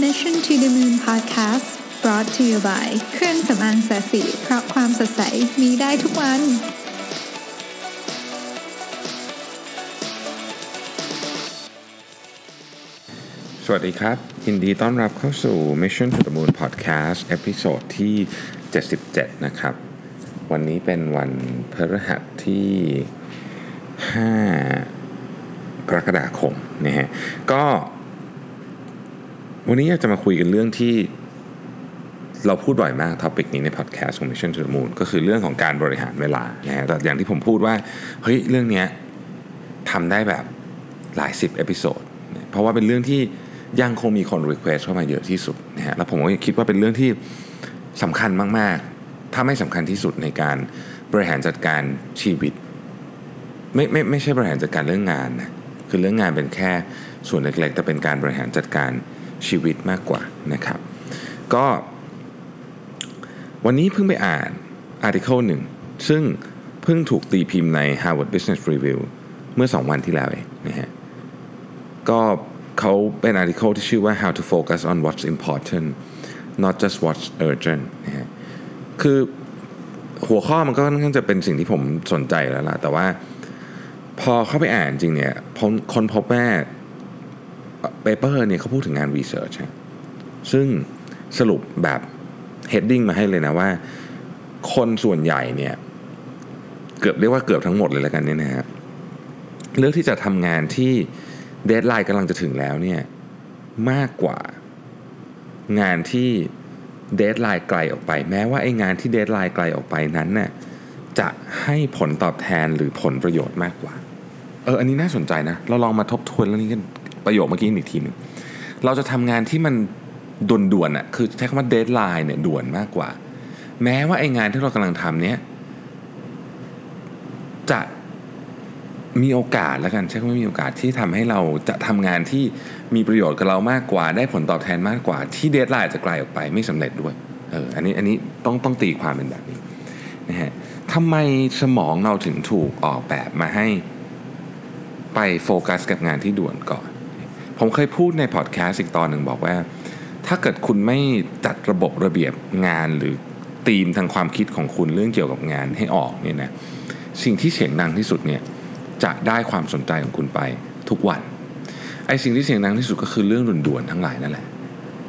Mission to the Moon Podcast brought to you by เครื่องสำอางแสสีเพราะความสดใสมีได้ทุกวัน สวัสดีครับ ยินดีต้อนรับเข้าสู่ Mission to the Moon Podcast เอพิโซดที่ 77 นะครับ วันนี้เป็นวันพฤหัสที่ 5 กรกฎาคมนะฮะก็ วันนี้อยากจะมาคุยกันเรื่องที่เราพูดบ่อยมาก topic นี้ในพอดแคสต์ของ Mission to the Moon ก็คือเรื่องของการบริหารเวลานะฮะแต่อย่างที่ผมพูดว่า เฮ้ย เรื่องนี้ทำได้แบบหลายสิบ episode เพราะว่าเป็นเรื่องที่ยังคงมีคน request เข้ามาเยอะที่สุดนะฮะแล้วผมก็คิดว่าเป็นเรื่องที่สำคัญมาก ๆ ถ้าไม่สำคัญที่สุดในการบริหารจัดการชีวิต ไม่ไม่ไม่ใช่บริหารจัดการเรื่องงานนะคือเรื่องงานเป็นแค่ส่วนเล็กๆ แต่เป็นการบริหารจัดการ ชีวิตมากกว่านะครับ ก็วันนี้เพิ่งไปอ่านอาร์ติเคิลหนึ่งซึ่งเพิ่งถูกตีพิมพ์ใน Harvard Business Review เมื่อ 2 วันที่แล้วเองนะฮะก็เขาเป็นอาร์ติเคิลที่ชื่อว่า how to focus on what's important not just what's urgent นะฮะคือหัวข้อมันก็ค่อนข้างจะเป็นสิ่งที่ผมสนใจแล้วล่ะ แต่ว่าพอเข้าไปอ่านจริงเนี่ยค้นพบว่า paper เนี่ยเขาพูดถึงงานวิจัยซึ่งสรุปแบบ heading มาให้เลยนะว่า คนส่วนใหญ่เนี่ยเกือบเรียกว่าเกือบทั้งหมดเลยแล้วกันเนี่ยนะฮะเลือกที่จะทำงานที่ deadline กำลังจะถึงแล้วเนี่ยมากกว่างานที่ deadline ไกลออกไป แม้ว่าไอ้งานที่ deadline ไกลออกไปนั้นน่ะจะให้ผลตอบแทนหรือผลประโยชน์มากกว่า เอออันนี้น่าสนใจนะ เราลองมาทบทวนเรื่องนี้กัน ประโยคเมื่อกี้อีกทีหนึ่งเราจะทำงานที่มันด่วนๆอะคือใช้คำว่า deadline เนี่ยด่วนมากกว่า แม้ว่าไอ้งานที่เรากำลังทำเนี้ยจะมีโอกาสแล้วกันใช้คำว่ามีโอกาสที่ทำให้เราจะทำงานที่มีประโยชน์กับเรามากกว่า ได้ผลตอบแทนมากกว่า ที่ deadline จะไกลออกไปไม่สำเร็จด้วยเอออันนี้อันนี้ต้องต้องตีความเป็นแบบนี้นะฮะทำไมสมองเราถึงถูกออกแบบมาให้ ไปโฟกัสกับงานที่ด่วนก่อน ผมเคยพูดในพอดแคสต์อีกตอนหนึ่งบอกว่า ถ้าเกิดคุณไม่จัดระบบระเบียบงานหรือธีมทางความคิดของคุณเรื่องเกี่ยวกับงานให้ออกเนี่ยนะสิ่งที่เสียงดังที่สุดเนี่ยจะได้ความสนใจของคุณไปทุกวันไอ้สิ่งที่เสียงดังที่สุดก็คือเรื่องด่วนๆทั้งหลายนั่นแหละ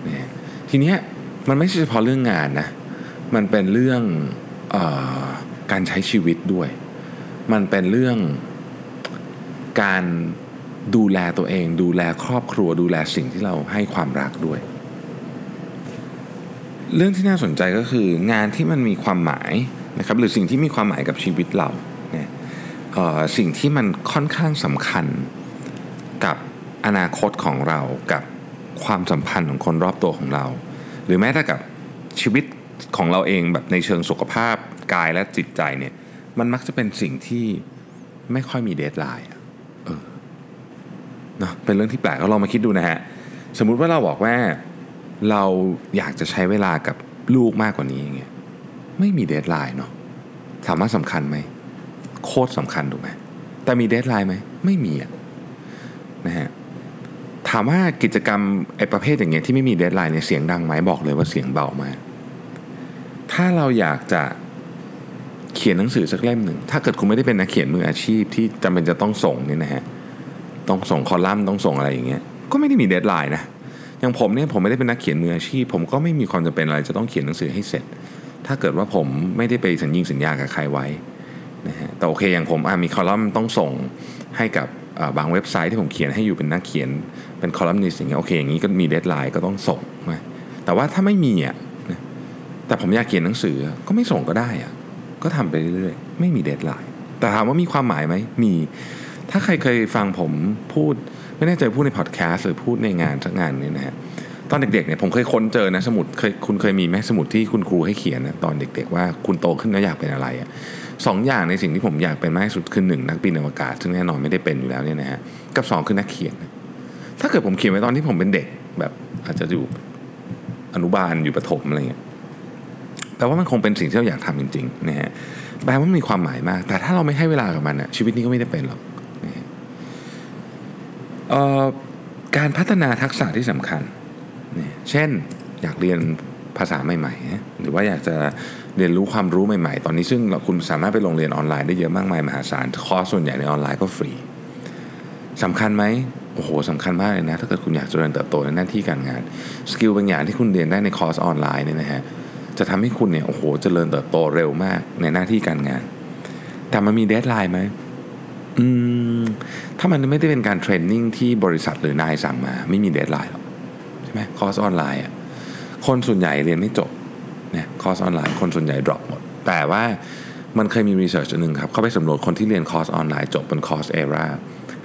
นะทีเนี้ยมันไม่ใช่เฉพาะเรื่องงานนะมันเป็นเรื่องออการใช้ชีวิตด้วย มันเป็นเรื่องการ ดูแลตัวเอง ดูแลครอบครัว ดูแลสิ่งที่เราให้ความรักด้วย เรื่องที่น่าสนใจก็คืองานที่มันมีความหมายนะครับหรือสิ่งที่มีความหมายกับชีวิตเราเนี่ยสิ่งที่มันค่อนข้างสำคัญกับอนาคตของเรากับความสัมพันธ์ของคนรอบตัวของเรา หรือแม้แต่กับชีวิตของเราเองแบบในเชิงสุขภาพกายและจิตใจเนี่ยมันมักจะเป็นสิ่งที่ไม่ค่อยมีเดทไลน์ เนาะเป็นเรื่องที่แปลกก็ลองมาคิดดูนะฮะสมมุติว่าเราบอกว่าเราอยากจะใช้เวลากับลูกมากกว่านี้อย่างเงี้ยไม่มี deadline เนาะถามว่าสำคัญไหมโคตรสำคัญถูกไหมแต่มี deadline ไหมไม่มีอะนะฮะถามว่ากิจกรรมไอ้ประเภทอย่างเงี้ยที่ไม่มี deadline เนี่ยเสียงดังไหมบอกเลยว่าเสียงเบามากถ้าเราอยากจะเขียนหนังสือสักเล่มหนึ่งถ้าเกิดคุณไม่ได้เป็นนักเขียนมืออาชีพที่จำเป็นจะต้องส่งเนี่ยนะฮะ ต้องส่งคอลัมน์ต้องส่งอะไรอย่างเงี้ยก็ไม่ได้มี deadline นะอย่างผมเนี่ยผมไม่ได้เป็นนักเขียนมืออาชีพ ผมก็ไม่มีความจำเป็นอะไรจะต้องเขียนหนังสือให้เสร็จ ถ้าเกิดว่าผมไม่ได้ไปสัญญิงสัญญากับใครไว้นะฮะแต่โอเคอย่างผมมีคอลัมน์ต้องส่งให้กับบางเว็บไซต์ที่ผมเขียนให้อยู่เป็นนักเขียนเป็นคอลัมนิสต์อย่างเงี้ยโอเคอย่างนี้ก็มี deadline ก็ต้องส่งนะแต่ว่าถ้าไม่มีอะแต่ผมอยากเขียนหนังสือก็ไม่ส่งก็ได้อะก็ทำไปเรื่อยๆไม่มี deadlineแต่ถามว่ามีความหมายไหมมี ถ้าใครเคยฟังผมพูด ไม่แน่ใจพูดในพอดแคสต์หรือพูดในงานสักงานนี้นะฮะตอนเด็กๆเนี่ยผมเคยค้นเจอนะสมุดเคยคุณเคยมีไหมสมุดที่คุณครูให้เขียนนะตอนเด็ก ๆ ว่าคุณโตขึ้นแล้วอยากเป็นอะไรอะสองอย่างในสิ่งที่ผมอยากเป็นมากที่สุดคือหนึ่งนักบินอวกาศ ซึ่งแน่นอนไม่ได้เป็นอยู่แล้วเนี่ยนะฮะกับสองคือนักเขียน ถ้าเกิดผมเขียนไว้ตอนที่ผมเป็นเด็กแบบอาจจะอยู่อนุบาลอยู่ประถมอะไรเงี้ยแปลว่ามันคงเป็นสิ่งที่เราอยากทำจริงๆนะฮะแปลว่ามันมีความหมายมาก แต่ถ้าเราไม่ให้เวลากับมันอะชีวิตนี้ก็ไม่ได้เป็นหรอก การพัฒนาทักษะที่สำคัญ เช่นอยากเรียนภาษาใหม่ๆ หรือว่าอยากจะเรียนรู้ความรู้ใหม่ๆ ตอนนี้ซึ่งคุณสามารถไปลงเรียนออนไลน์ได้เยอะมากมายมหาศาล คอร์สส่วนใหญ่ในออนไลน์ก็ฟรีสำคัญไหมโอ้โหสำคัญมากเลยนะ ถ้าเกิดคุณอยากเจริญเติบโตในหน้าที่การงาน skill บางอย่างที่คุณเรียนได้ในคอร์สออนไลน์เนี่ยนะฮะ จะทำให้คุณเนี่ย โอ้โห เจริญเติบโตเร็วมากในหน้าที่การงาน แต่มันมี deadline ไหม อืมถ้ามันไม่ได้เป็นการ training ที่บริษัทหรือนายสั่งมา ไม่มี deadline หรอกใช่ไหมคอร์สออนไลน์อะคนส่วนใหญ่เรียนไม่จบเนี่ยคอร์สออนไลน์คนส่วนใหญ่ drop หมด แต่ว่ามันเคยมี research อันหนึ่งครับเขาไปสำรวจคนที่เรียนคอร์สออนไลน์จบบน Coursera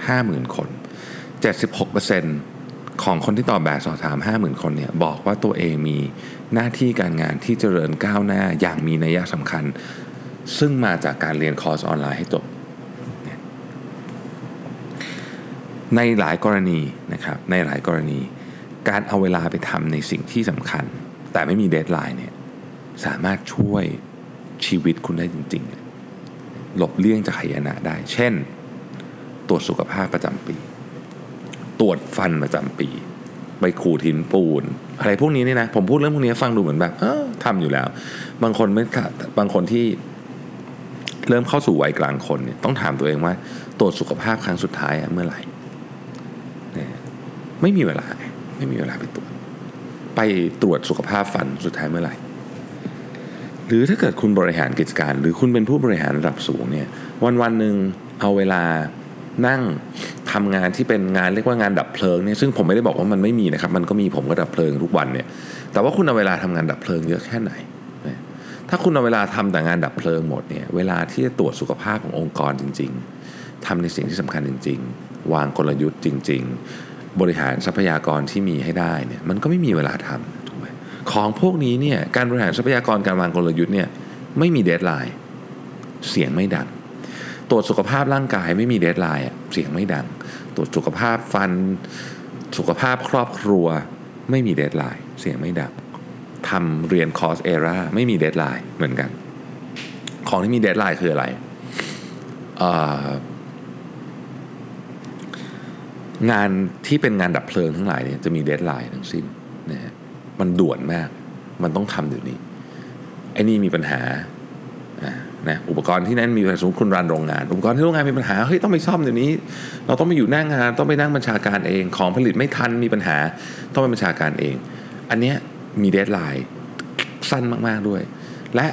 ห้าหมื่นคน 76%ของคนที่ตอบแบบสอบถาม 50,000 คนเนี่ยบอกว่าตัวเองมีหน้าที่การงานที่เจริญก้าวหน้าอย่างมีนัยสำคัญ ซึ่งมาจากการเรียนคอร์สออนไลน์ให้จบ ในหลายกรณีนะครับในหลายกรณี การเอาเวลาไปทำในสิ่งที่สำคัญ แต่ไม่มี deadline เนี่ยสามารถช่วยชีวิตคุณได้จริง ๆ หลบเลี่ยงจากหายนะได้ เช่น ตรวจสุขภาพประจำปี ตรวจฟันประจำปี ไปขูดหินปูน อะไรพวกนี้เนี่ยนะ ผมพูดเรื่องพวกนี้ฟังดูเหมือนแบบเออทำอยู่แล้ว บางคนไม่บางคนที่เริ่มเข้าสู่วัยกลางคนเนี่ยต้องถามตัวเองว่า ตรวจสุขภาพครั้งสุดท้ายเมื่อไหร่ ไม่มีเวลา ไม่มีเวลาไปตรวจ ไปตรวจสุขภาพฟันสุดท้ายเมื่อไหร่ หรือถ้าเกิดคุณบริหารกิจการ หรือคุณเป็นผู้บริหารระดับสูงเนี่ยวันวันหนึ่งเอาเวลานั่งทำงานที่เป็นงานเรียกว่างานดับเพลิงเนี่ยซึ่งผมไม่ได้บอกว่ามันไม่มีนะครับ มันก็มีผมก็ดับเพลิงทุกวันเนี่ยแต่ว่าคุณเอาเวลาทำงานดับเพลิงเยอะแค่ไหน ถ้าคุณเอาเวลาทำแต่งานดับเพลิงหมดเนี่ยเวลาที่จะตรวจสุขภาพขององค์กรจริง ๆทำในสิ่งที่สำคัญจริง ๆ วางกลยุทธ์จริง ๆ บริหารทรัพยากรที่มีให้ได้เนี่ยมันก็ไม่มีเวลาทำถูกไหมของพวกนี้เนี่ยการบริหารทรัพยากรการวางกลยุทธ์เนี่ยไม่มี deadline เสียงไม่ดัง ตรวจสุขภาพร่างกายไม่มี deadline เสียงไม่ดัง ตรวจสุขภาพฟันสุขภาพครอบครัวไม่มี deadline เสียงไม่ดังทำเรียน Coursera ไม่มี deadline เหมือนกัน ของที่มี deadline คืออะไร งานที่เป็นงานดับเพลิงทั้งหลายเนี่ยจะมี deadline ทั้งสิ้นนะฮะมันด่วนมาก มันต้องทำเดี๋ยวนี้ไอ้นี่มีปัญหานะอุปกรณ์ที่นั่นมีสมมติคุณ run โรงงาน อุปกรณ์ที่โรงงานมีปัญหาเฮ้ยต้องไปซ่อมเดี๋ยวนี้ เราต้องไปอยู่หน้างาน ต้องไปนั่งบัญชาการเองของผลิตไม่ทันมีปัญหา ต้องไปบัญชาการเอง อันเนี้ยมี deadline สั้นมากๆด้วย และ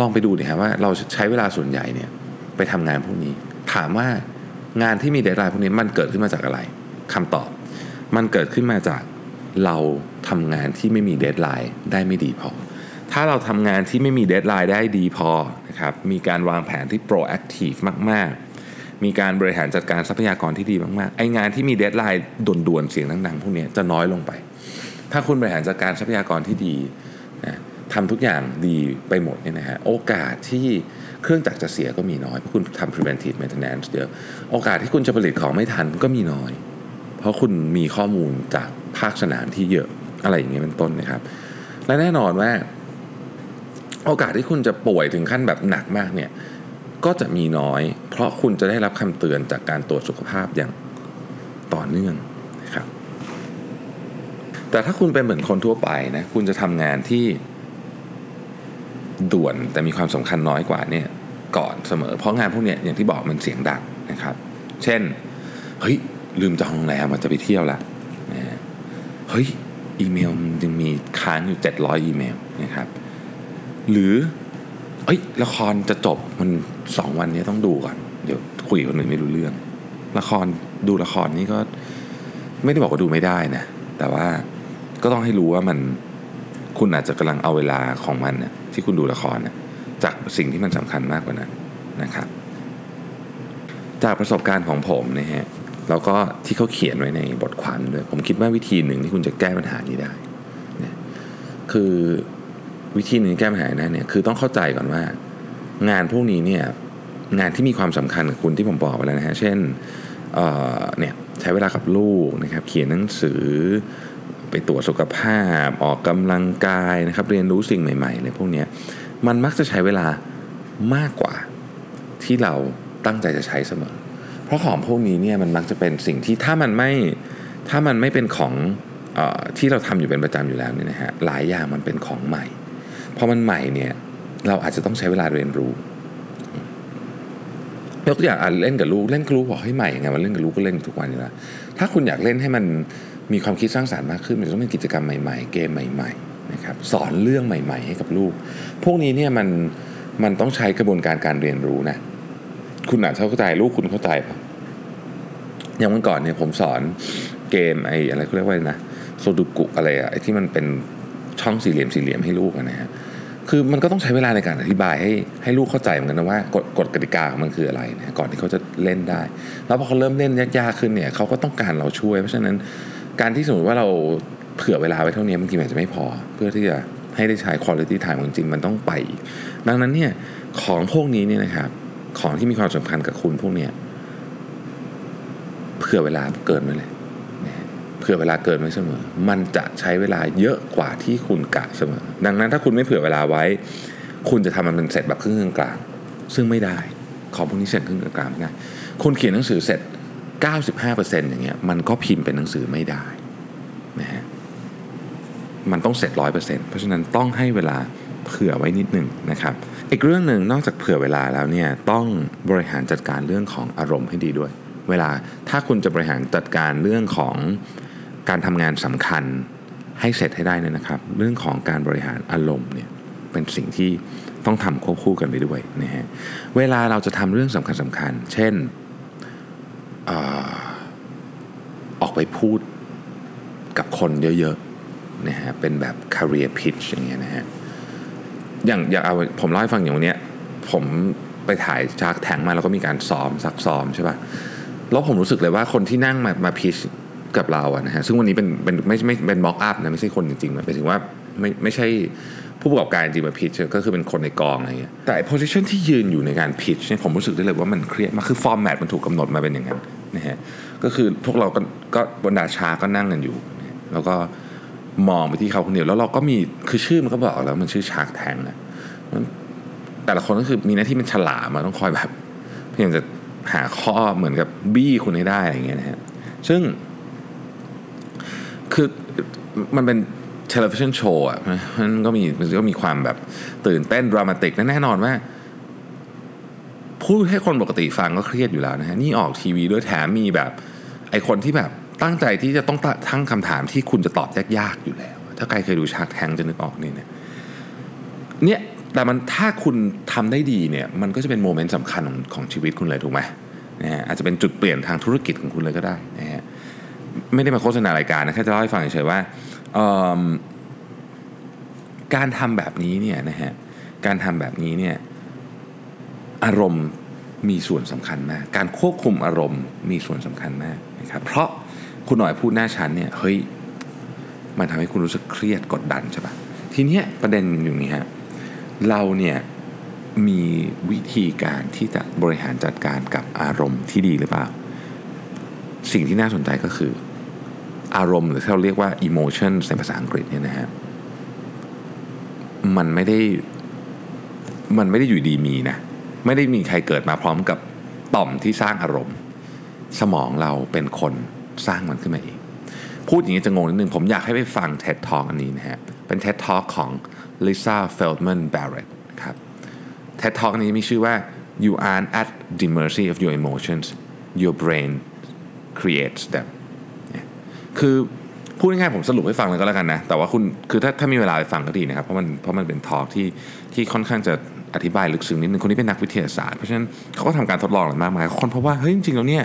ลองไปดูดิครับว่าเราใช้เวลาส่วนใหญ่เนี่ยไปทำงานพวกนี้ ถามว่า งานที่มี deadline พวกนี้มันเกิดขึ้นมาจากอะไรคำตอบ มันเกิดขึ้นมาจากเราทำงานที่ไม่มี deadline ได้ไม่ดีพอ ถ้าเราทำงานที่ไม่มี deadline ได้ดีพอนะครับมีการวางแผนที่ proactive มาก ๆ มีการบริหารจัดการทรัพยากรที่ดีมาก ๆ ไองานที่มี deadline ด่วนๆเสียงดังๆพวกนี้จะน้อยลงไป ถ้าคุณบริหารจัดการทรัพยากรที่ดีนะทำทุกอย่างดีไปหมดเนี่ยนะฮะโอกาสที่ เครื่องจักรจะเสียก็มีน้อยเพราะคุณทำ preventive maintenance เยอะโอกาสที่คุณจะผลิตของไม่ทันก็มีน้อย เพราะคุณมีข้อมูลจากภาคสนามที่เยอะอะไรอย่างเงี้ยเป็นต้นนะครับ และแน่นอนว่า โอกาสที่คุณจะป่วยถึงขั้นแบบหนักมากเนี่ยก็จะมีน้อย เพราะคุณจะได้รับคำเตือนจากการตรวจสุขภาพอย่างต่อเนื่องนะครับ แต่ถ้าคุณเป็นเหมือนคนทั่วไปนะคุณจะทำงานที่ด่วนแต่มีความสำคัญน้อยกว่าเนี่ย สมอ เพราะงานพวกเนี้ยอย่างที่บอกมันเสียงดังนะครับ เช่น เฮ้ย ลืมจองโรงแรมมันจะไปเที่ยวละเฮ้ย อีเมลมันยังมีค้างอยู่ 700 อีเมลนะครับ หรือเอ้ยละครจะจบมันสองวันนี้ต้องดูก่อน เดี๋ยวคุยกับคนอื่นไม่รู้เรื่อง ละครดูละครนี่ก็ไม่ได้บอกว่าดูไม่ได้นะ แต่ว่าก็ต้องให้รู้ว่ามันคุณอาจจะกำลังเอาเวลาของมันนะที่คุณดูละครนะจากสิ่งที่มันสำคัญมากกว่านั้น นะครับ จากประสบการณ์ของผมนะฮะแล้วก็ที่เขาเขียนไว้ในบทความด้วย ผมคิดว่าวิธีหนึ่งที่คุณจะแก้ปัญหานี้ได้นะคือวิธีหนึ่งแก้ปัญหาได้เนี่ยคือต้องเข้าใจก่อนว่า งานพวกนี้เนี่ยงานที่มีความสำคัญกับคุณที่ผมบอกไปแล้วนะฮะเช่นเเนี่ยใช้เวลากับลูกนะครับเขียนหนังสือไปตรวจสุขภาพออกกำลังกายนะครับเรียนรู้สิ่งใหม่ๆในพวกนี้มันมักจะใช้เวลามากกว่า ที่เราตั้งใจจะใช้เสมอ เพราะของพวกนี้เนี่ยมันมักจะเป็นสิ่งที่ถ้ามันไม่ถ้ามันไม่เป็นของอที่เราทำอยู่เป็นประจำอยู่แล้วเนี่ยนะฮะหลายอย่างมันเป็นของใหม่พอมันใหม่เนี่ยเราอาจจะต้องใช้เวลาเรียนรู้ยกตัวอย่างเล่นกับลูกเล่นกับลูกบอกให้ใหม่ยังไงมันเล่นกับลูกก็เล่นทุกวันอยู่แล้วถ้าคุณอยากเล่นให้มันมีความคิดสร้างสารรค์มากขึ้นมันจะต้องเป็นกิจกรรมใหม่ๆ เกมใหม่ๆนะครับสอนเรื่องใหม่ ๆ ให้กับลูก พวกนี้เนี่ยมันมันต้องใช้กระบวนการการเรียนรู้นะ คุณอาจจะเข้าใจลูกคุณเข้าใจปะอย่างเมื่อก่อนเนี่ยผมสอนเกมไอ้อะไรเขาเรียกว่าไรนะโซดุกุอะไรอะไอ้ที่มันเป็นช่องสี่เหลี่ยมสี่เหลี่ยมให้ลูกนะฮะคือมันก็ต้องใช้เวลาในการอธิบายให้ให้ลูกเข้าใจเหมือนกันนะว่ากฎกฎกติกาของมันคืออะไรนะก่อนที่เขาจะเล่นได้ แล้วพอเขาเริ่มเล่นยากๆขึ้นเนี่ยเขาก็ต้องการเราช่วย เพราะฉะนั้นการที่สมมติว่าเราเผื่อเวลาไว้เท่านี้บางทีมันจะไม่พอ เพื่อที่จะให้ได้ใช้ quality time จริงมันต้องไป ดังนั้นเนี่ยของพวกนี้เนี่ยนะครับ ของที่มีความสำคัญกับคุณพวกเนี้ยเผื่อเวลาเกินไว้เลยเผื่อเวลาเกินไว้เสมอ มันจะใช้เวลาเยอะกว่าที่คุณกะเสมอ ดังนั้นถ้าคุณไม่เผื่อเวลาไว้ คุณจะทำมันเป็นเสร็จแบบครึ่งกลาง ซึ่งไม่ได้ ของพวกนี้เสร็จครึ่งกลางไม่ได้คุณเขียนหนังสือเสร็จ 95%อย่างเงี้ย มันก็พิมพ์เป็นหนังสือไม่ได้นะฮะ มันต้องเสร็จร้อยเปอร์เซ็นต์เพราะฉะนั้นต้องให้เวลาเผื่อไว้นิดหนึ่งนะครับ อีกเรื่องหนึ่งนอกจากเผื่อเวลาแล้วเนี่ยต้องบริหารจัดการเรื่องของอารมณ์ให้ดีด้วย เวลาถ้าคุณจะบริหารจัดการเรื่องของการทำงานสำคัญให้เสร็จให้ได้เนี่ยนะครับ เรื่องของการบริหารอารมณ์เนี่ยเป็นสิ่งที่ต้องทำควบคู่กันไปด้วยนะฮะเวลาเราจะทำเรื่องสำคัญสำคัญ เช่นออออกไปพูดกับคนเยอะๆนะฮะเป็นแบบ career pitch อย่างเงี้ยนะฮะ อย่างอย่างเอาผมเล่าให้ฟังอย่างวันเนี้ยผมไปถ่ายจากแทงมาแล้วก็มีการซ้อมซักซ้อมใช่ป่ะแล้วผมรู้สึกเลยว่าคนที่นั่งมามา pitch กับเราอะนะฮะซึ่งวันนี้เป็นเป็นไม่ไม่เป็น mock up นะไม่ใช่คนจริงๆนะหมายถึงว่าไม่ไม่ใช่ผู้ประกอบการจริงมา pitch ก็คือเป็นคนในกองอะไรเงี้ยแต่ position ที่ยืนอยู่ในการ pitch เนี่ยผมรู้สึกได้เลยว่ามันเครียดมากคือ format มันถูกกำหนดมาเป็นอย่างนั้นนะฮะก็คือพวกเราก็ก็บรรดาชาก็นั่งกันอยู่ แล้วก็ มองไปที่เขาคนเดียวแล้วเราก็มีคือชื่อมันก็บอกแล้วมันชื่อชาร์กแทงนะแต่ละคนก็คือมีหน้าที่เป็นฉลามมาต้องคอยแบบพยายามจะหาข้อเหมือนกับบี้คุณให้ได้อย่างเงี้ยนะฮะซึ่ง คือมันเป็นเทเลวิชันโชว์อะมันก็มีมันก็มีความแบบตื่นเต้นดรามาติกแน่นอนว่าพูดให้คนปกติฟังก็เครียดอยู่แล้วนะฮะ นี่ออกทีวีด้วยแถมมีแบบ ไอคนที่แบบ ตั้งใจที่จะต้องทั้งคำถามที่คุณจะตอบยากๆอยู่แล้ว ถ้าใครเคยดูชาร์กแทงจะนึกออกนี่เนี่ยเนี่ยแต่มันถ้าคุณทำได้ดีเนี่ยมันก็จะเป็นโมเมนต์สำคัญของของชีวิตคุณเลยถูกไหมนะฮะอาจจะเป็นจุดเปลี่ยนทางธุรกิจของคุณเลยก็ได้นะฮะไม่ได้มาโฆษณารายการนะแค่จะเล่าให้ฟังเฉยๆว่าการทำแบบนี้เนี่ยนะฮะการทำแบบนี้เนี่ยอารมณ์มีส่วนสำคัญมาก การควบคุมอารมณ์มีส่วนสำคัญมากนะครับเพราะ คุณหน่อยพูดหน้าชั้นเนี่ยเฮ้ยมันทำให้คุณรู้สึกเครียดกดดันใช่ปะทีเนี้ยประเด็นอยู่นี้ฮะเราเนี่ยมีวิธีการที่จะบริหารจัดการกับอารมณ์ที่ดีหรือเปล่า สิ่งที่น่าสนใจก็คือ อารมณ์หรือที่เราเรียกว่า emotion ในภาษาอังกฤษเนี่ยนะฮะมันไม่ได้มันไม่ได้อยู่ดีมีนะ ไม่ได้มีใครเกิดมาพร้อมกับต่อมที่สร้างอารมณ์ สมองเราเป็นคน สร้างมันขึ้นมาเอง พูดอย่างนี้จะงงนิดนึง ผมอยากให้ไปฟัง TED Talk อันนี้นะฮะ เป็น TED Talk ของ Lisa Feldman Barrett ครับ TED Talk อันนี้มีชื่อว่า you aren't at the mercy of your emotions your brain creates them คือพูดง่ายๆผมสรุปให้ฟังเลยก็แล้วกันนะ แต่ว่าคุณคือถ้าถ้ามีเวลาไปฟังก็ดีนะครับ เพราะมันเพราะมันเป็นทอล์กที่ที่ค่อนข้างจะอธิบายลึกซึ้งนิดนึง คนนี้เป็นนักวิทยาศาสตร์ เพราะฉะนั้นเขาก็ทำการทดลองอะไรมากมายคนเพราะว่า เฮ้ย จริงๆแล้วเนี่ย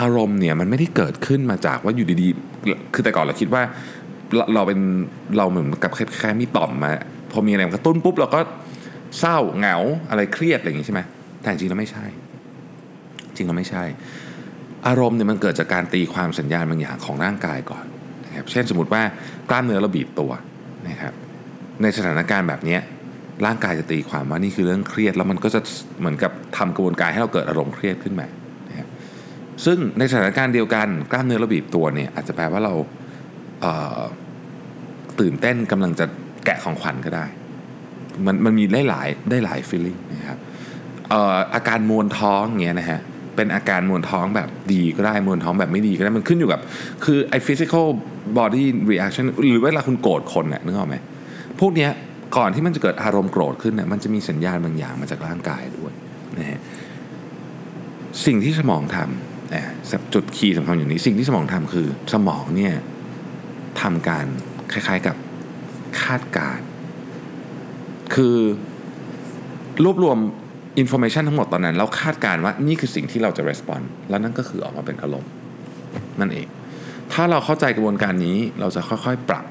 อารมณ์เนี่ยมันไม่ได้เกิดขึ้นมาจากว่าอยู่ดีๆ คือแต่ก่อนเราคิดว่าเราเราเป็นเราเหมือนกับแค่มีต่อมมาพอมีอะไรกระตุ้นปุ๊บเราก็เศร้าเหงาอะไรเครียดอะไรอย่างนี้ใช่ไหมแต่จริงแล้วไม่ใช่ จริงแล้วไม่ใช่ อารมณ์เนี่ยมันเกิดจากการตีความสัญญาณบางอย่างของร่างกายก่อนนะครับเช่นสมมติว่ากล้ามเนื้อเราบีบตัวนะครับในสถานการณ์แบบนี้ร่างกายจะตีความว่านี่คือเรื่องเครียดแล้วมันก็จะเหมือนกับทำกระบวนการให้เราเกิดอารมณ์เครียดขึ้นมา ซึ่งในสถานการณ์เดียวกันกล้ามเนื้อเราบีบตัวเนี่ยอาจจะแปลว่าเราเตื่นเต้นกำลังจะแกะของขวัญก็ได้ มันมันมีได้หลายได้หลายฟีลลิ่งนะครับอาการมวนท้องเงี้ยนะฮะเป็นอาการมวลท้องแบบดีก็ได้มวลท้องแบบไม่ดีก็ได้มันขึ้นอยู่กับ คือไอ้ physical body reaction หรือเวลาคุณโกรธคนเนี่ยนึกออกไหมพวกเนี้ยก่อนที่มันจะเกิดอารมณ์โกรธขึ้นเนี่ยมันจะมีสัญญาณบางอย่างมาจากร่างกายด้วยนะฮะสิ่งที่สมองทำ นะจุดคีย์สำคัญอย่างนี้สิ่งที่สมองทำคือสมองเนี่ยทำการคล้ายๆกับคาดการณ์คือรวบรวม information ทั้งหมดตอนนั้น แล้วคาดการณ์ว่านี่คือสิ่งที่เราจะ response แล้วนั่นก็คือออกมาเป็นอารมณ์นั่นเอง ถ้าเราเข้าใจกระบวนการนี้เราจะค่อยๆปรับ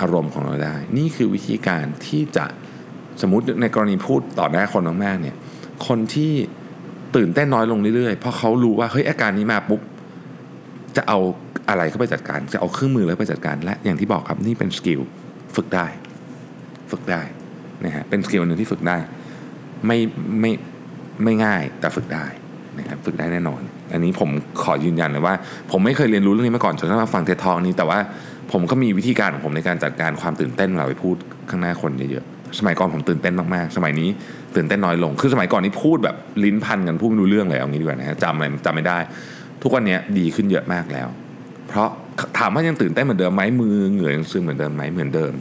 อารมณ์ของเราได้ นี่คือวิธีการที่จะสมมติในกรณีพูดต่อหน้าคนมากๆเนี่ยคนที่ ตื่นเต้นน้อยลงเรื่อยๆ เพราะเขารู้ว่าเฮ้ยอาการนี้มาปุ๊บจะเอาอะไรเข้าไปจัดการ จะเอาเครื่องมือแล้วไปจัดการ และอย่างที่บอกครับนี่เป็น skillฝึกได้ ฝึกได้นะฮะเป็นสกิลหนึ่งที่ฝึกได้ ไม่ไม่ไม่ง่ายแต่ฝึกได้นะครับฝึกได้แน่นอน อันนี้ผมขอยืนยันเลยว่า ผมไม่เคยเรียนรู้เรื่องนี้มาก่อนจนกระทั่งมาฟังเททองนี้แต่ว่าผมก็มีวิธีการของผมในการจัดการความตื่นเต้นเวลาไปพูดข้างหน้าคนเยอะๆ สมัยก่อนผมตื่นเต้นมากๆ สมัยนี้ตื่นเต้นน้อยลง คือสมัยก่อนนี่พูดแบบลิ้นพันกันพูดไม่รู้เรื่องเลยเอางี้ดีกว่านะฮะจำอะไรจำไม่ได้ ทุกวันนี้ดีขึ้นเยอะมากแล้ว เพราะถามว่ายังตื่นเต้นเหมือนเดิมไหมมือเหงื่อยังซึมเหมือนเดิมไหมเหมือนเดิม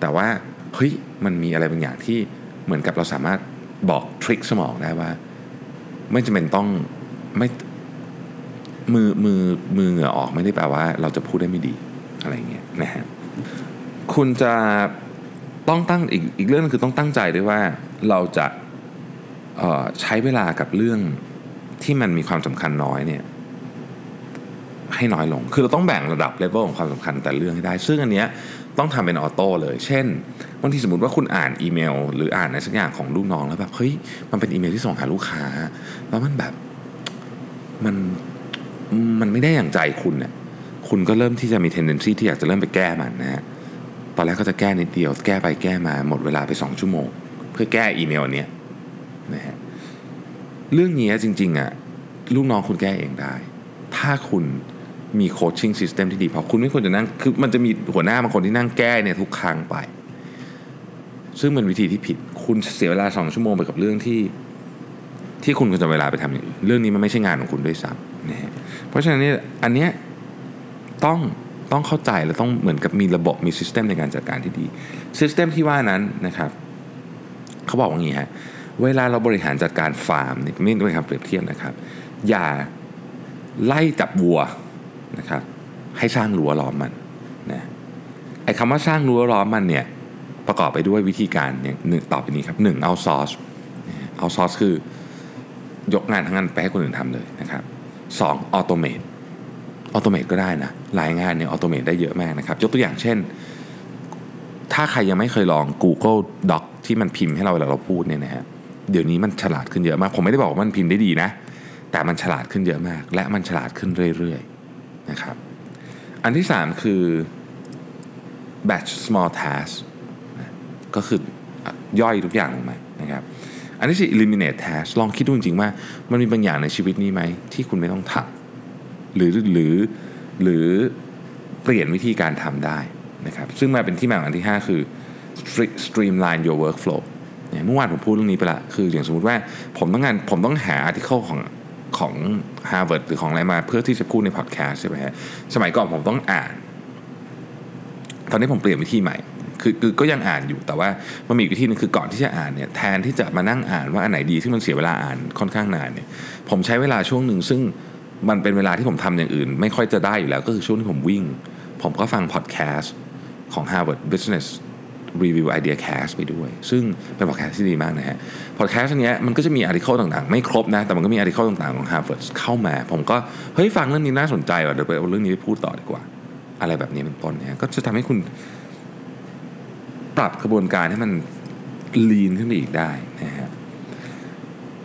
แต่ว่าเฮ้ยมันมีอะไรบางอย่างที่เหมือนกับเราสามารถบอกทริคสมองได้ว่า ไม่จำเป็นต้องไม่มือมือมือเหงื่อออกไม่ได้แปลว่า เราจะพูดได้ไม่ดีอะไรเงี้ยนะฮะคุณจะ ต้องตั้งอีกอีกเรื่องนึงคือต้องตั้งใจด้วยว่าเราจะใช้เวลากับเรื่องที่มันมีความสำคัญน้อยเนี่ยให้น้อยลง คือเราต้องแบ่งระดับเลเวลของความสำคัญแต่เรื่องให้ได้ ซึ่งอันเนี้ยต้องทำเป็นออโต้เลย เช่นบางทีสมมติว่าคุณอ่านอีเมล หรืออ่านในสักอย่างของลูกน้องแล้วแบบเฮ้ยมันเป็นอีเมลที่ส่งหาลูกค้า แล้วมันแบบมันมันไม่ได้อย่างใจคุณเนี่ยคุณก็เริ่มที่จะมี tendency ที่อยากจะเริ่มไปแก้มันนะฮะ อนแรกก็จะแก้นิดเดียว แก้ไปแก้มาหมดเวลาไปสองชั่วโมง เพื่อแก้อีเมลเนี้ยนะฮะเรื่องนี้จริงๆอะลูกน้องคุณแก้เองได้ ถ้าคุณมี coaching system ที่ดีพอคุณไม่ควรจะนั่งคือมันจะมีหัวหน้าบางคนที่นั่งแก้เนี่ยทุกครั้งไป ซึ่งเป็นวิธีที่ผิดคุณเสียเวลาสองชั่วโมงไปกับเรื่องที่ที่คุณควรจะเวลาไปทำอย่างอื่นเรื่องนี้มันไม่ใช่งานของคุณด้วยซ้ำนะฮะเพราะฉะนั้นเนี่ยอันเนี้ยต้อง ต้องเข้าใจและต้องเหมือนกับมีระบบมี system ในการจัดการที่ดีsystem ที่ว่านั้นนะครับเขาบอกว่างี้ฮะเวลาเราบริหารจัดการฟาร์มนี่ไม่ด้วยคำเปรียบเทียบนะครับ อย่าไล่จับวัวนะครับให้สร้างรั้วล้อมมันนะไอ้คำว่าสร้างรั้วล้อมมันเนี่ยประกอบไปด้วยวิธีการอย่างหนึ่งต่อไปนี้ครับหนึ่งเอาซอสเอาซอสคือยกงานทั้งนั้นไปให้คนอื่นทำเลยนะครับสอง automate automate ก็ได้นะ หลายงานเนี่ยออโตเมตได้เยอะมากนะครับ ยกตัวอย่างเช่น ถ้าใครยังไม่เคยลอง Google Doc ที่มันพิมพ์ให้เราเวลาเราพูดเนี่ยนะฮะเดี๋ยวนี้มันฉลาดขึ้นเยอะมาก ผมไม่ได้บอกว่ามันพิมพ์ได้ดีนะ แต่มันฉลาดขึ้นเยอะมาก และมันฉลาดขึ้นเรื่อยๆนะครับ อันที่ 3 คือ batch small task ก็คือย่อยทุกอย่างลงมานะครับ อันที่สี่ eliminate task ลองคิดดูจริงๆว่ามันมีบางอย่างในชีวิตนี้ไหมที่คุณไม่ต้องทำ หรือหรือหรือเปลี่ยนวิธีการทำได้นะครับซึ่งมาเป็นที่มาของอันที่ 5 คือ streamline your workflow เมื่อวานผมพูดเรื่องนี้ไปละคืออย่างสมมติว่าผมต้องงานผมต้องหาอาร์ติเคิลของของ Harvard หรือของอะไรมาเพื่อที่จะพูดในพอดแคสต์ใช่ไหมฮะสมัยก่อนผมต้องอ่าน ตอนนี้ผมเปลี่ยนวิธีใหม่คือคือก็ยังอ่านอยู่แต่ว่ามันมีวิธีนึงคือก่อนที่จะอ่านเนี่ยแทนที่จะมานั่งอ่านว่าอันไหนดีที่มันเสียเวลาอ่านค่อนข้างนานเนี่ยผมใช้เวลาช่วงหนึ่งซึ่ง มันเป็นเวลาที่ผมทำอย่างอื่น ไม่ค่อยจะได้อยู่แล้วก็คือช่วงที่ผมวิ่ง ผมก็ฟังพอดแคสต์ของ Harvard Business Review Idea Cast ไปด้วย ซึ่งเป็นพอดแคสต์ที่ดีมากนะฮะพอดแคสต์อันนี้มันก็จะมี article ต่างๆ ไม่ครบนะ แต่มันก็มี article ต่างๆ ของ Harvard เข้ามา ผมก็ เฮ้ย ฟังเรื่องนี้น่าสนใจว่ะเดี๋ยวไปเอาเรื่องนี้ไปพูดต่อดีกว่า อะไรแบบนี้เป็นต้นเนี่ยก็จะทำให้คุณปรับกระบวนการให้มัน lean ขึ้นไปอีกได้นะฮะ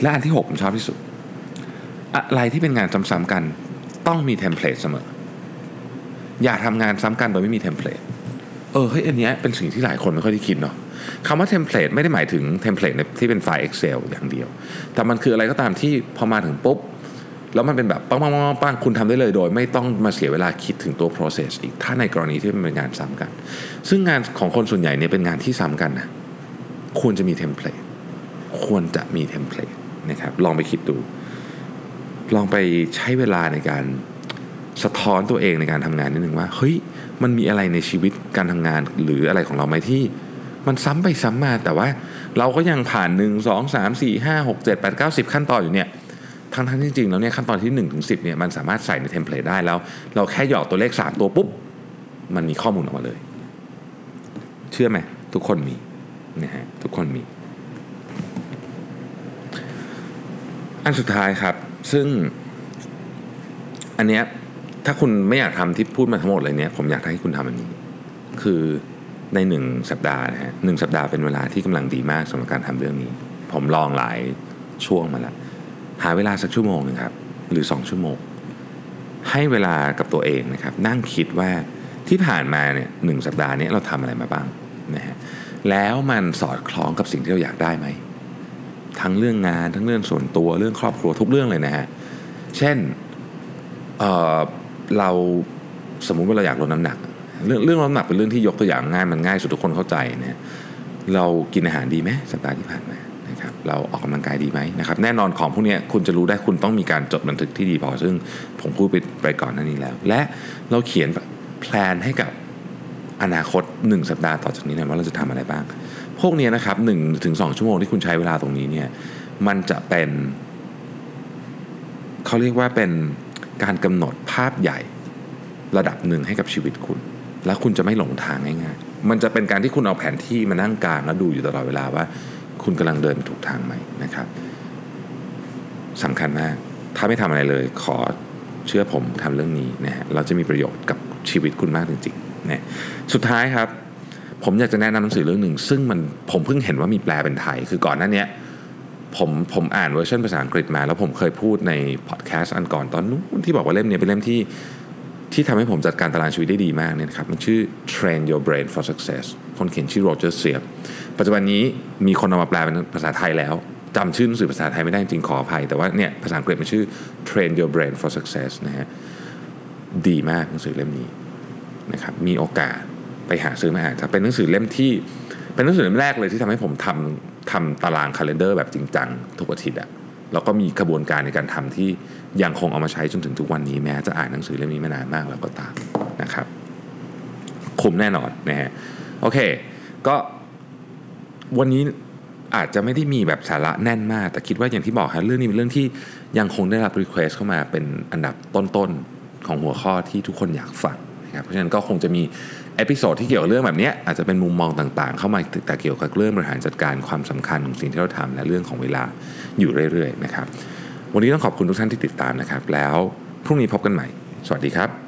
และอันที่ 6 ผมชอบที่สุด อะไรที่เป็นงานซ้ำๆกัน ต้องมี template เสมอ อย่าทำงานซ้ำกันโดยไม่มี template เออเฮ้ยอันนี้เป็นสิ่งที่หลายคนไม่ค่อยได้คิดเนาะคำว่า template ไม่ได้หมายถึง template ที่เป็นไฟล์ Excel อย่างเดียว แต่มันคืออะไรก็ตามที่พอมาถึงปุ๊บ แล้วมันเป็นแบบปังปังปังปังคุณทำได้เลยโดย ไม่ต้องมาเสียเวลาคิดถึงตัว process อีก ถ้าในกรณีที่มันเป็นงานซ้ำกัน ซึ่งงานของคนส่วนใหญ่เนี่ยเป็นงานที่ซ้ำกันนะควรจะมี template ควรจะมี template นะครับลองไปคิดดู ลองไปใช้เวลาในการสะท้อนตัวเองในการทำงานนิดหนึ่งว่าเฮ้ยมันมีอะไรในชีวิตการทำงานหรืออะไรของเราไหมที่ มันซ้ำไปซ้ำมา แต่ว่าเราก็ยังผ่าน 1 2 3 4 5 6 7 8 9 10 ขั้นตอนอยู่เนี่ยทั้งทั้งจริงๆแล้วเนี่ยขั้นตอนที่1ถึง10เนี่ยมันสามารถใส่ในเทมเพลตได้แล้ว เราแค่หยอกตัวเลข 3 ตัวปุ๊บ มันมีข้อมูลออกมาเลย เชื่อไหมทุกคนมีนะฮะทุกคนมี อันสุดท้ายครับ ซึ่ง อันเนี้ยถ้าคุณไม่อยากทำที่พูดมาทั้งหมดเลยเนี่ยผมอยากให้คุณทำอันนี้ คือในหนึ่งสัปดาห์นะฮะหนึ่งสัปดาห์เป็นเวลาที่กำลังดีมากสำหรับการทำเรื่องนี้ ผมลองหลายช่วงมาแล้วหาเวลาสักชั่วโมงหนึงครับ หรือ 2 ชั่วโมง ให้เวลากับตัวเองนะครับ นั่งคิดว่าที่ผ่านมาเนี่ยหนึ่งสัปดาห์นี้เราทำอะไรมาบ้างนะฮะแล้วมันสอดคล้องกับสิ่งที่เราอยากได้ไหม ทั้งเรื่องงาน ทั้งเรื่องส่วนตัวเรื่องครอบครัวทุกเรื่องเลยนะฮะเช่นเเราสมมุติว่าเราอยากลดน้ำหนัก เรื่องเรื่องลดน้ำหนักเป็นเรื่องที่ยกตัวอย่างง่ายมันง่ายสุดทุกคนเข้าใจเนี่ยเรากินอาหารดีไหมสัปดาห์ที่ผ่านมานะครับเราออกกำลังกายดีไหมนะครับแน่นอนของพวกนี้คุณจะรู้ได้คุณต้องมีการจดบันทึกที่ดีพอ ซึ่งผมพูดไปไปก่อนหน้านี้แล้ว และเราเขียนแพลนให้กับอนาคต 1 สัปดาห์ต่อจากนี้นะว่าเราจะทำอะไรบ้าง พวกนี้นะครับหนึ่งถึงสชั่วโมงที่คุณใช้เวลาตรงนี้เนี่ยมันจะเป็นเขาเรียกว่าเป็นการกำหนดภาพใหญ่ระดับหนึ่งให้กับชีวิตคุณ แล้วคุณจะไม่หลงทางง่ายๆ มันจะเป็นการที่คุณเอาแผนที่มานั่งกลางแล้วดูอยู่ตลอดเวลาว่า คุณกำลังเดินถูกทางไหมนะครับสำคัญมาก ถ้าไม่ทำอะไรเลย ขอเชื่อผมทำเรื่องนี้นะฮะเราจะมีประโยชน์กับชีวิตคุณมากจริงๆนะสุดท้ายครับ ผมอยากจะแนะนำหนังสือเรื่องหนึ่ง ซึ่งมันผมเพิ่งเห็นว่ามีแปลเป็นไทย คือก่อนหน้านี้ผมผมอ่านเวอร์ชันภาษาอังกฤษมา แล้วผมเคยพูดในพอดแคสต์อันก่อนตอนนู้นที่บอกว่าเล่มนี้เป็นเล่มที่ที่ทำให้ผมจัดการตารางชีวิตได้ดีมากเนี่ยนะครับมันชื่อ Train Your Brain for Success คนเขียนชื่อโรเจอร์เซียบปัจจุบันนี้มีคนเอามาแปลเป็นภาษาไทยแล้วจำชื่อหนังสือภาษาไทยไม่ได้จริงขออภัย แต่ว่าเนี่ยภาษาอังกฤษมันชื่อ Train Your Brain for Success นะฮะดีมากหนังสือเล่มนี้นะครับมีโอกาส ไปหาซื้อมาอ่านจะเป็นหนังสือเล่มที่ เป็นหนังสือเล่มแรกเลยที่ทำให้ผมทำทำตารางคาล endar แบบจริงจังทุกอาทิตย์อะแล้วก็มีกระบวนการในการทำที่ยังคงเอามาใช้จนถึงทุกวันนี้แม้จะอ่านหนังสือเล่มนี้มานานมากแล้วก็ตามนะครับคุ้มแน่นอนนะฮะโอเค ก็วันนี้อาจจะไม่ได้มีแบบสาระแน่นมาก แต่คิดว่าอย่างที่บอกครับเรื่องนี้เป็นเรื่องที่ยังคงได้รับรีเควสเข้ามาเป็นอันดับต้นๆของหัวข้อที่ทุกคนอยากฟังนะครับเพราะฉะนั้นก็คงจะมี episode ที่เกี่ยวกับเรื่องแบบนี้อาจจะเป็นมุมมองต่างๆ เข้ามาแต่เกี่ยวกับเรื่องบริหารจัดการความสำคัญของสิ่งที่เราทำและเรื่องของเวลาอยู่เรื่อยๆนะครับ วันนี้ต้องขอบคุณทุกท่านที่ติดตามนะครับ แล้วพรุ่งนี้พบกันใหม่ สวัสดีครับ